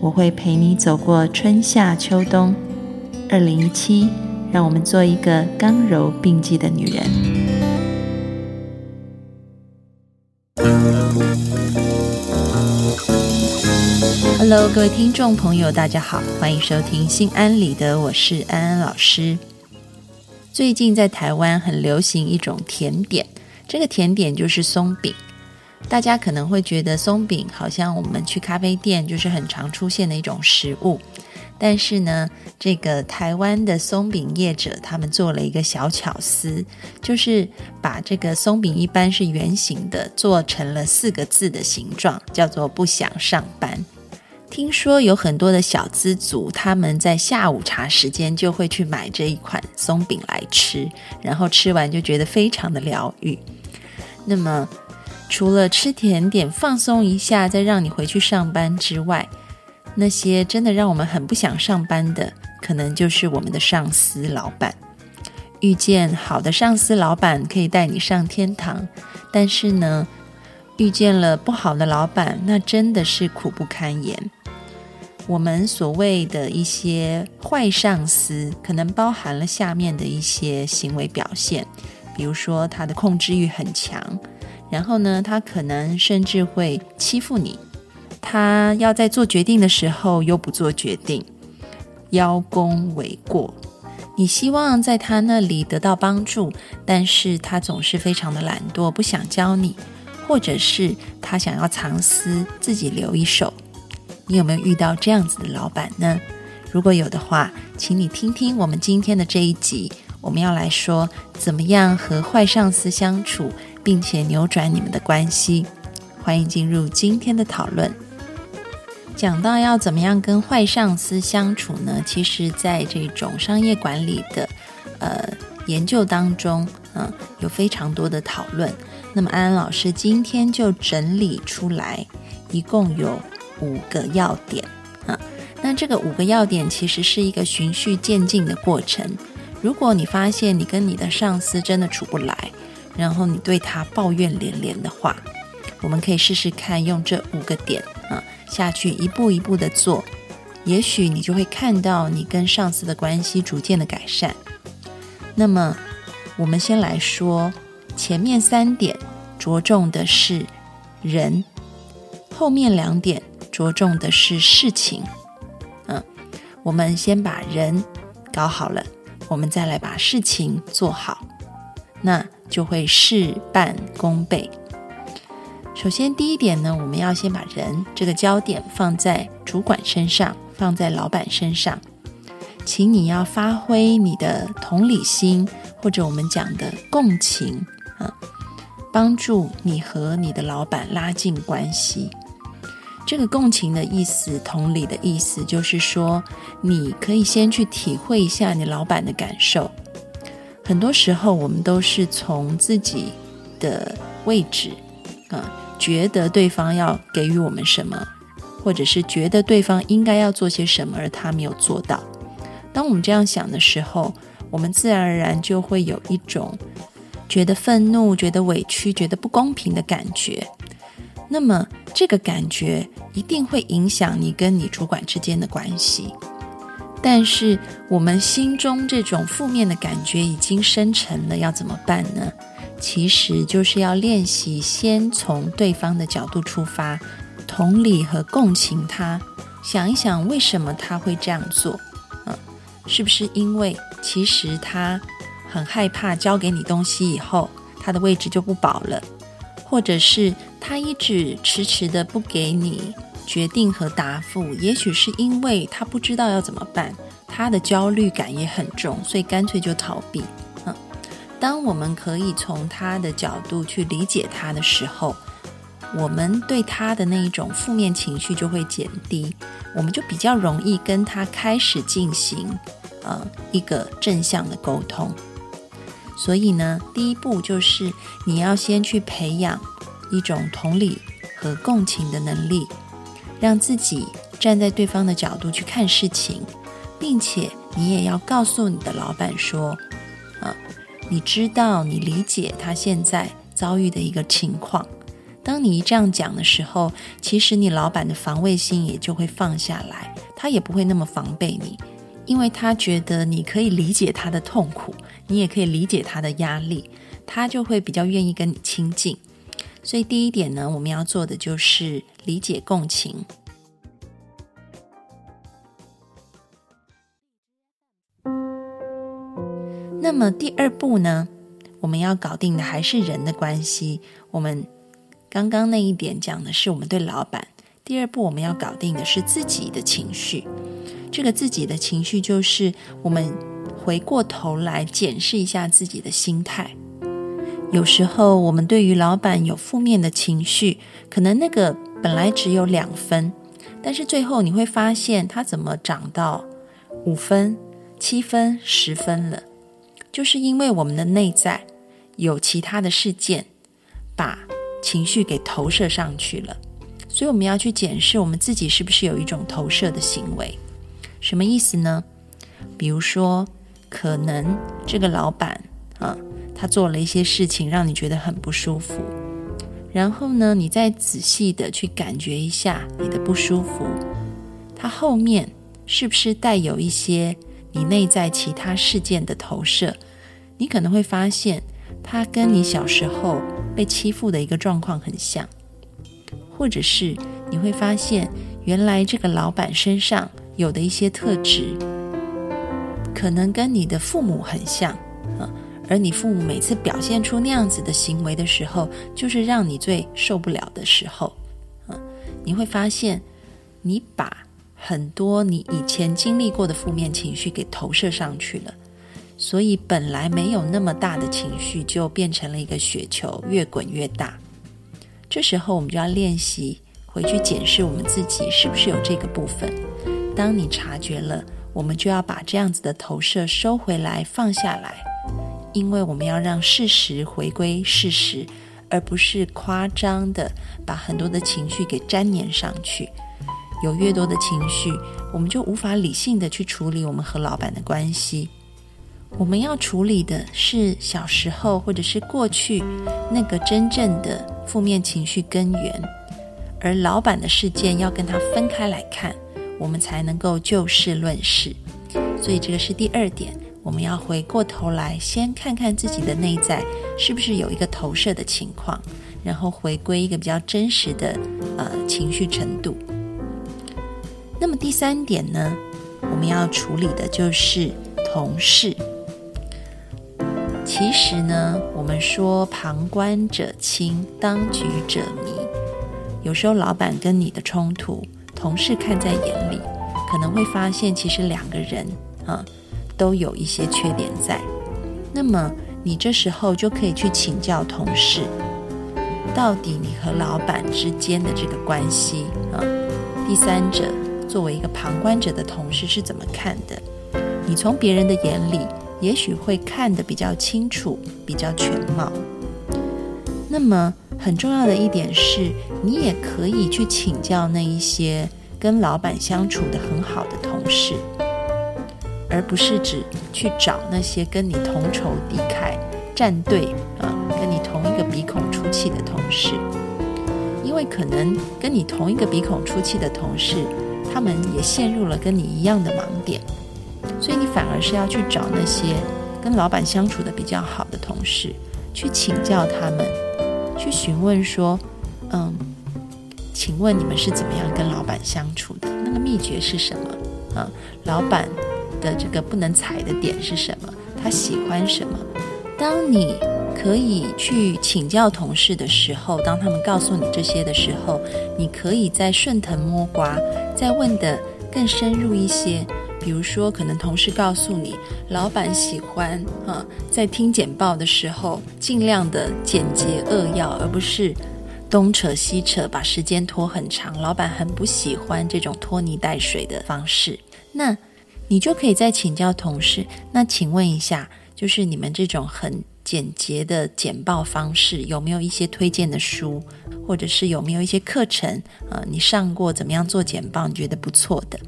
我会陪你走过春夏秋冬。二零一七，让我们做一个刚柔并济的女人。Hello，各位听众朋友，大家好，欢迎收听《心安理得》，我是安安老师。最近在台湾很流行一种甜点，这个甜点就是松饼。大家可能会觉得松饼好像我们去咖啡店就是很常出现的一种食物，但是呢，这个台湾的松饼业者他们做了一个小巧思，就是把这个松饼一般是圆形的，做成了四个字的形状，叫做“不想上班”。听说有很多的小资族，他们在下午茶时间就会去买这一款松饼来吃，然后吃完就觉得非常的疗愈。那么，除了吃甜点放松一下，再让你回去上班之外，那些真的让我们很不想上班的，可能就是我们的上司老板。遇见好的上司老板可以带你上天堂，但是呢，遇见了不好的老板，那真的是苦不堪言。我们所谓的一些坏上司，可能包含了下面的一些行为表现，比如说他的控制欲很强，然后呢，他可能甚至会欺负你，他要在做决定的时候又不做决定，邀功为过。你希望在他那里得到帮助，但是他总是非常的懒惰，不想教你，或者是他想要藏私，自己留一手。你有没有遇到这样子的老板呢？如果有的话，请你听听我们今天的这一集，我们要来说怎么样和坏上司相处，并且扭转你们的关系。欢迎进入今天的讨论。讲到要怎么样跟坏上司相处呢？其实，在这种商业管理的呃研究当中，嗯，有非常多的讨论。那么安安老师今天就整理出来，一共有。五个要点啊，那这个五个要点其实是一个循序渐进的过程。如果你发现你跟你的上司真的处不来，然后你对他抱怨连连的话，我们可以试试看用这五个点啊下去一步一步的做，也许你就会看到你跟上司的关系逐渐的改善。那么我们先来说前面三点，着重的是人，后面两点。着重的是事情，嗯，我们先把人搞好了，我们再来把事情做好，那就会事半功倍。首先，第一点呢，我们要先把人这个焦点放在主管身上，放在老板身上，请你要发挥你的同理心，或者我们讲的共情，啊，帮助你和你的老板拉近关系。这个共情的意思，同理的意思，就是说，你可以先去体会一下你老板的感受。很多时候，我们都是从自己的位置，啊，觉得对方要给予我们什么，或者是觉得对方应该要做些什么，而他没有做到。当我们这样想的时候，我们自然而然就会有一种觉得愤怒、觉得委屈、觉得不公平的感觉。那么，这个感觉一定会影响你跟你主管之间的关系。但是，我们心中这种负面的感觉已经生成了，要怎么办呢？其实就是要练习先从对方的角度出发，同理和共情他，想一想为什么他会这样做。嗯，是不是因为其实他很害怕交给你东西以后，他的位置就不保了？或者是他一直迟迟的不给你决定和答复，也许是因为他不知道要怎么办，他的焦虑感也很重，所以干脆就逃避。嗯，当我们可以从他的角度去理解他的时候，我们对他的那一种负面情绪就会减低，我们就比较容易跟他开始进行呃一个正向的沟通。所以呢，第一步就是你要先去培养一种同理和共情的能力，让自己站在对方的角度去看事情，并且你也要告诉你的老板说，啊，你知道你理解他现在遭遇的一个情况。当你一这样讲的时候，其实你老板的防卫心也就会放下来，他也不会那么防备你。因为他觉得你可以理解他的痛苦，你也可以理解他的压力，他就会比较愿意跟你亲近。所以第一点呢，我们要做的就是理解共情。那么第二步呢，我们要搞定的还是人的关系。我们刚刚那一点讲的是我们对老板，第二步我们要搞定的是自己的情绪。这个自己的情绪，就是我们回过头来检视一下自己的心态。有时候，我们对于老板有负面的情绪，可能那个本来只有两分，但是最后你会发现，它怎么涨到五分、七分、十分了？就是因为我们的内在有其他的事件，把情绪给投射上去了。所以，我们要去检视我们自己是不是有一种投射的行为。什么意思呢？比如说，可能这个老板啊，他做了一些事情让你觉得很不舒服，然后呢，你再仔细的去感觉一下你的不舒服，它后面是不是带有一些你内在其他事件的投射？你可能会发现，它跟你小时候被欺负的一个状况很像，或者是你会发现，原来这个老板身上。有的一些特质，可能跟你的父母很像，而你父母每次表现出那样子的行为的时候，就是让你最受不了的时候啊。你会发现，你把很多你以前经历过的负面情绪给投射上去了，所以本来没有那么大的情绪，就变成了一个雪球，越滚越大。这时候，我们就要练习回去检视我们自己是不是有这个部分。当你察觉了，我们就要把这样子的投射收回来、放下来，因为我们要让事实回归事实，而不是夸张的把很多的情绪给粘黏上去。有越多的情绪，我们就无法理性的去处理我们和老板的关系。我们要处理的是小时候或者是过去那个真正的负面情绪根源，而老板的事件要跟他分开来看。我们才能够就事论事，所以这个是第二点。我们要回过头来，先看看自己的内在是不是有一个投射的情况，然后回归一个比较真实的呃情绪程度。那么第三点呢，我们要处理的就是同事。其实呢，我们说旁观者清，当局者迷。有时候老板跟你的冲突。同事看在眼里，可能会发现其实两个人啊都有一些缺点在。那么你这时候就可以去请教同事，到底你和老板之间的这个关系啊，第三者作为一个旁观者的同事是怎么看的？你从别人的眼里，也许会看得比较清楚，比较全貌。那么。很重要的一点是，你也可以去请教那一些跟老板相处的很好的同事，而不是指去找那些跟你同仇敌忾、站队啊，跟你同一个鼻孔出气的同事。因为可能跟你同一个鼻孔出气的同事，他们也陷入了跟你一样的盲点，所以你反而是要去找那些跟老板相处的比较好的同事，去请教他们。去询问说，嗯，请问你们是怎么样跟老板相处的？那个秘诀是什么？啊，老板的这个不能踩的点是什么？他喜欢什么？当你可以去请教同事的时候，当他们告诉你这些的时候，你可以再顺藤摸瓜，再问的更深入一些。比如说，可能同事告诉你，老板喜欢啊，在听简报的时候尽量的简洁扼要，而不是东扯西扯，把时间拖很长，老板很不喜欢这种拖泥带水的方式。那你就可以再请教同事，那请问一下，就是你们这种很简洁的简报方式，有没有一些推荐的书，或者是有没有一些课程？呃，你上过怎么样做简报？你觉得不错的？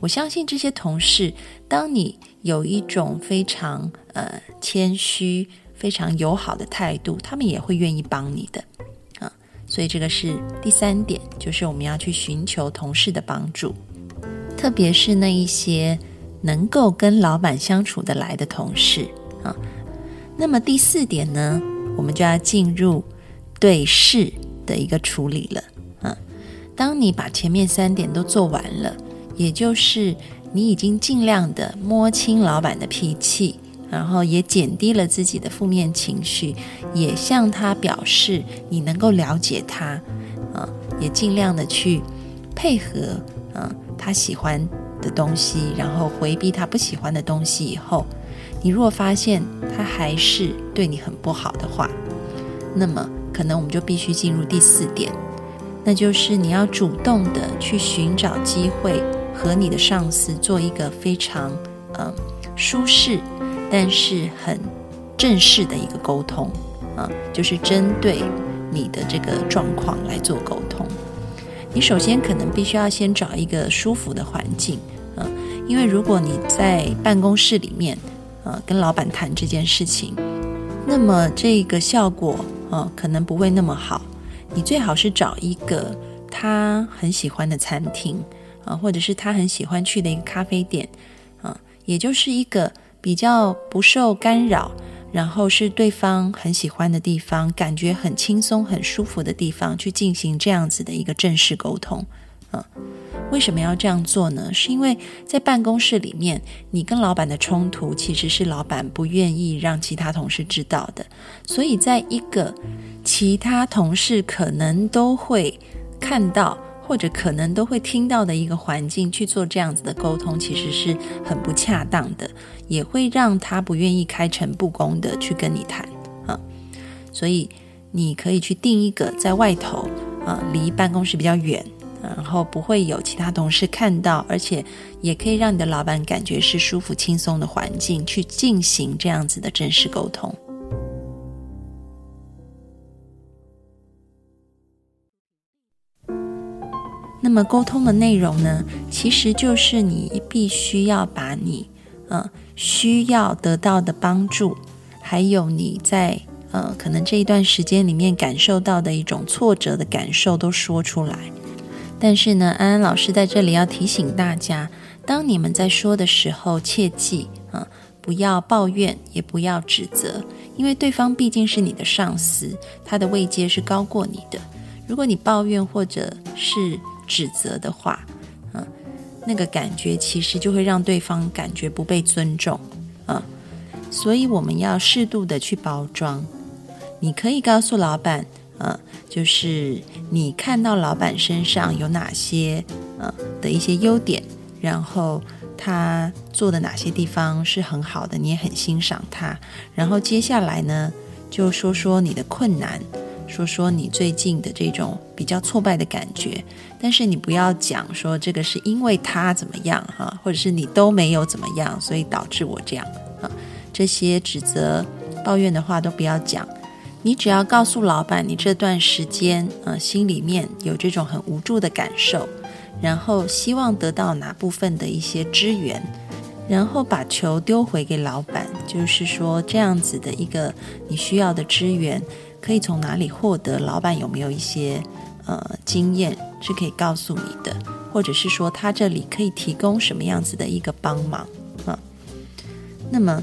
我相信这些同事，当你有一种非常呃谦虚、非常友好的态度，他们也会愿意帮你的。所以这个是第三点，就是我们要去寻求同事的帮助，特别是那一些能够跟老板相处的来的同事啊。那么第四点呢，我们就要进入对事的一个处理了啊。当你把前面三点都做完了，也就是你已经尽量的摸清老板的脾气。然后也减低了自己的负面情绪，也向他表示你能够了解他，啊，也尽量的去配合，啊，他喜欢的东西，然后回避他不喜欢的东西。以后，你如果发现他还是对你很不好的话，那么可能我们就必须进入第四点，那就是你要主动的去寻找机会和你的上司做一个非常嗯舒适。但是很正式的一个沟通啊，就是针对你的这个状况来做沟通。你首先可能必须要先找一个舒服的环境嗯，因为如果你在办公室里面啊跟老板谈这件事情，那么这个效果嗯可能不会那么好。你最好是找一个他很喜欢的餐厅啊，或者是他很喜欢去的一个咖啡店啊，也就是一个。比较不受干扰，然后是对方很喜欢的地方，感觉很轻松、很舒服的地方，去进行这样子的一个正式沟通。嗯，为什么要这样做呢？是因为在办公室里面，你跟老板的冲突其实是老板不愿意让其他同事知道的，所以在一个其他同事可能都会看到。或者可能都会听到的一个环境去做这样子的沟通，其实是很不恰当的，也会让他不愿意开诚布公的去跟你谈啊。所以你可以去定一个在外头啊，离办公室比较远，然后不会有其他同事看到，而且也可以让你的老板感觉是舒服轻松的环境去进行这样子的正式沟通。那么沟通的内容呢，其实就是你必须要把你，呃，需要得到的帮助，还有你在呃可能这一段时间里面感受到的一种挫折的感受都说出来。但是呢，安安老师在这里要提醒大家，当你们在说的时候，切记啊，不要抱怨，也不要指责，因为对方毕竟是你的上司，他的位阶是高过你的。如果你抱怨或者是指责的话，嗯，那个感觉其实就会让对方感觉不被尊重，嗯，所以我们要适度的去包装。你可以告诉老板，嗯，就是你看到老板身上有哪些，嗯的一些优点，然后他做的哪些地方是很好的，你也很欣赏他。然后接下来呢，就说说你的困难。说说你最近的这种比较挫败的感觉，但是你不要讲说这个是因为他怎么样哈，或者是你都没有怎么样，所以导致我这样啊，这些指责、抱怨的话都不要讲。你只要告诉老板，你这段时间呃心里面有这种很无助的感受，然后希望得到哪部分的一些支援，然后把球丢回给老板，就是说这样子的一个你需要的支援。可以从哪里获得？老板有没有一些呃经验是可以告诉你的，或者是说他这里可以提供什么样子的一个帮忙啊？那么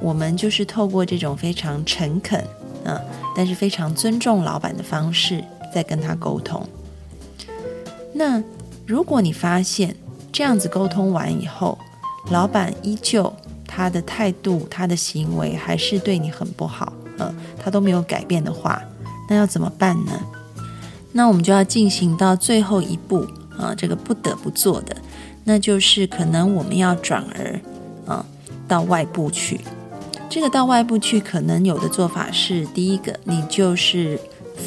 我们就是透过这种非常诚恳啊，但是非常尊重老板的方式在跟他沟通。那如果你发现这样子沟通完以后，老板依旧他的态度、他的行为还是对你很不好。呃，他都没有改变的话，那要怎么办呢？那我们就要进行到最后一步啊，这个不得不做的，那就是可能我们要转而啊到外部去。这个到外部去，可能有的做法是：第一个，你就是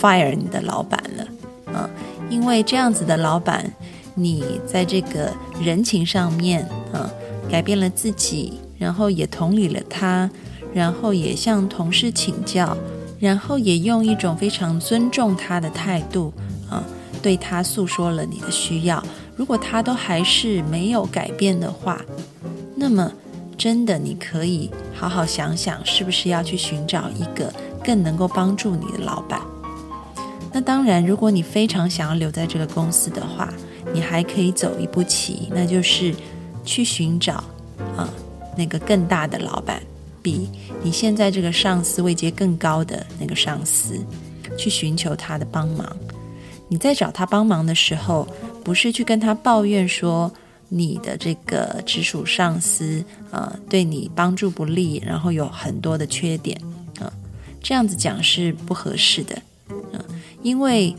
fire 你的老板了，啊，因为这样子的老板，你在这个人情上面，啊，改变了自己，然后也同理了他，然后也向同事请教，然后也用一种非常尊重他的态度，啊，对他诉说了你的需要。如果他都还是没有改变的话，那么真的你可以好好想想，是不是要去寻找一个更能够帮助你的老板。那当然，如果你非常想要留在这个公司的话，你还可以走一步棋，那就是去寻找啊那个更大的老板，比你现在这个上司位阶更高的那个上司，去寻求他的帮忙。你在找他帮忙的时候。不是去跟他抱怨说你的这个直属上司呃对你帮助不利，然后有很多的缺点啊，这样子讲是不合适的啊，因为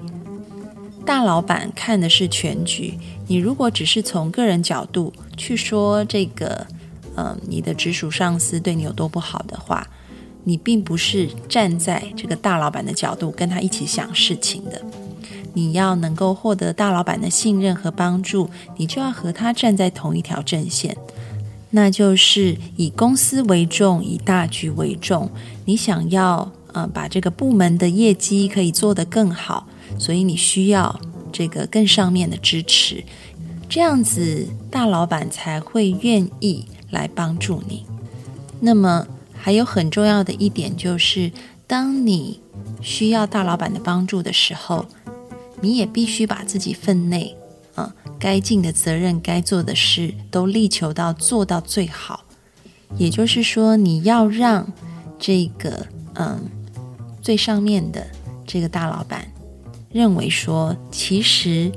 大老板看的是全局，你如果只是从个人角度去说这个呃你的直属上司对你有多不好的话，你并不是站在这个大老板的角度跟他一起想事情的。你要能够获得大老板的信任和帮助，你就要和他站在同一条阵线，那就是以公司为重，以大局为重。你想要呃把这个部门的业绩可以做得更好，所以你需要这个更上面的支持，这样子大老板才会愿意来帮助你。那么还有很重要的一点就是，当你需要大老板的帮助的时候。你也必须把自己分内，啊，该尽的责任、该做的事，都力求到做到最好。也就是说，你要让这个嗯最上面的这个大老板认为说，其实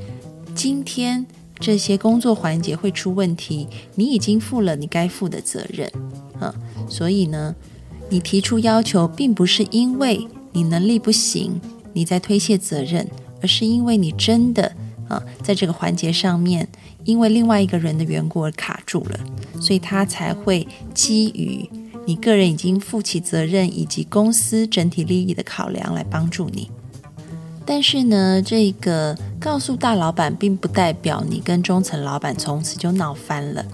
今天这些工作环节会出问题，你已经负了你该负的责任，啊，所以呢，你提出要求，并不是因为你能力不行，你在推卸责任。而是因为你真的啊，在这个环节上面，因为另外一个人的缘故而卡住了，所以他才会基于你个人已经负起责任以及公司整体利益的考量来帮助你。但是呢，这个告诉大老板，并不代表你跟中层老板从此就闹翻了。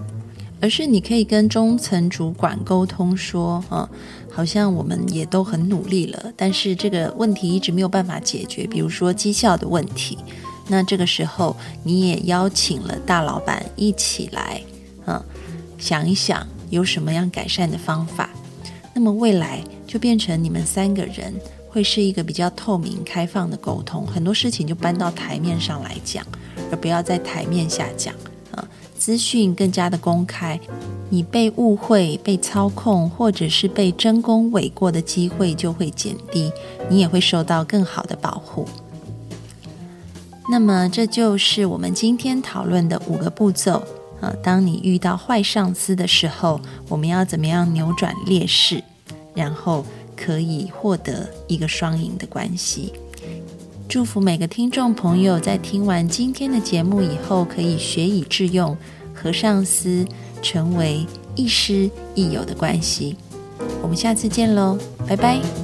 而是你可以跟中层主管沟通说，嗯，好像我们也都很努力了，但是这个问题一直没有办法解决，比如说绩效的问题。那这个时候你也邀请了大老板一起来，嗯，想一想有什么样改善的方法。那么未来就变成你们三个人会是一个比较透明、开放的沟通，很多事情就搬到台面上来讲，而不要在台面下讲啊。资讯更加的公开，你被误会、被操控，或者是被真功伪过的机会就会减低，你也会受到更好的保护。那么，这就是我们今天讨论的五个步骤啊。当你遇到坏上司的时候，我们要怎么样扭转劣势，然后可以获得一个双赢的关系？祝福每个听众朋友在听完今天的节目以后，可以学以致用，和上司成为亦师亦友的关系。我们下次见喽，拜拜。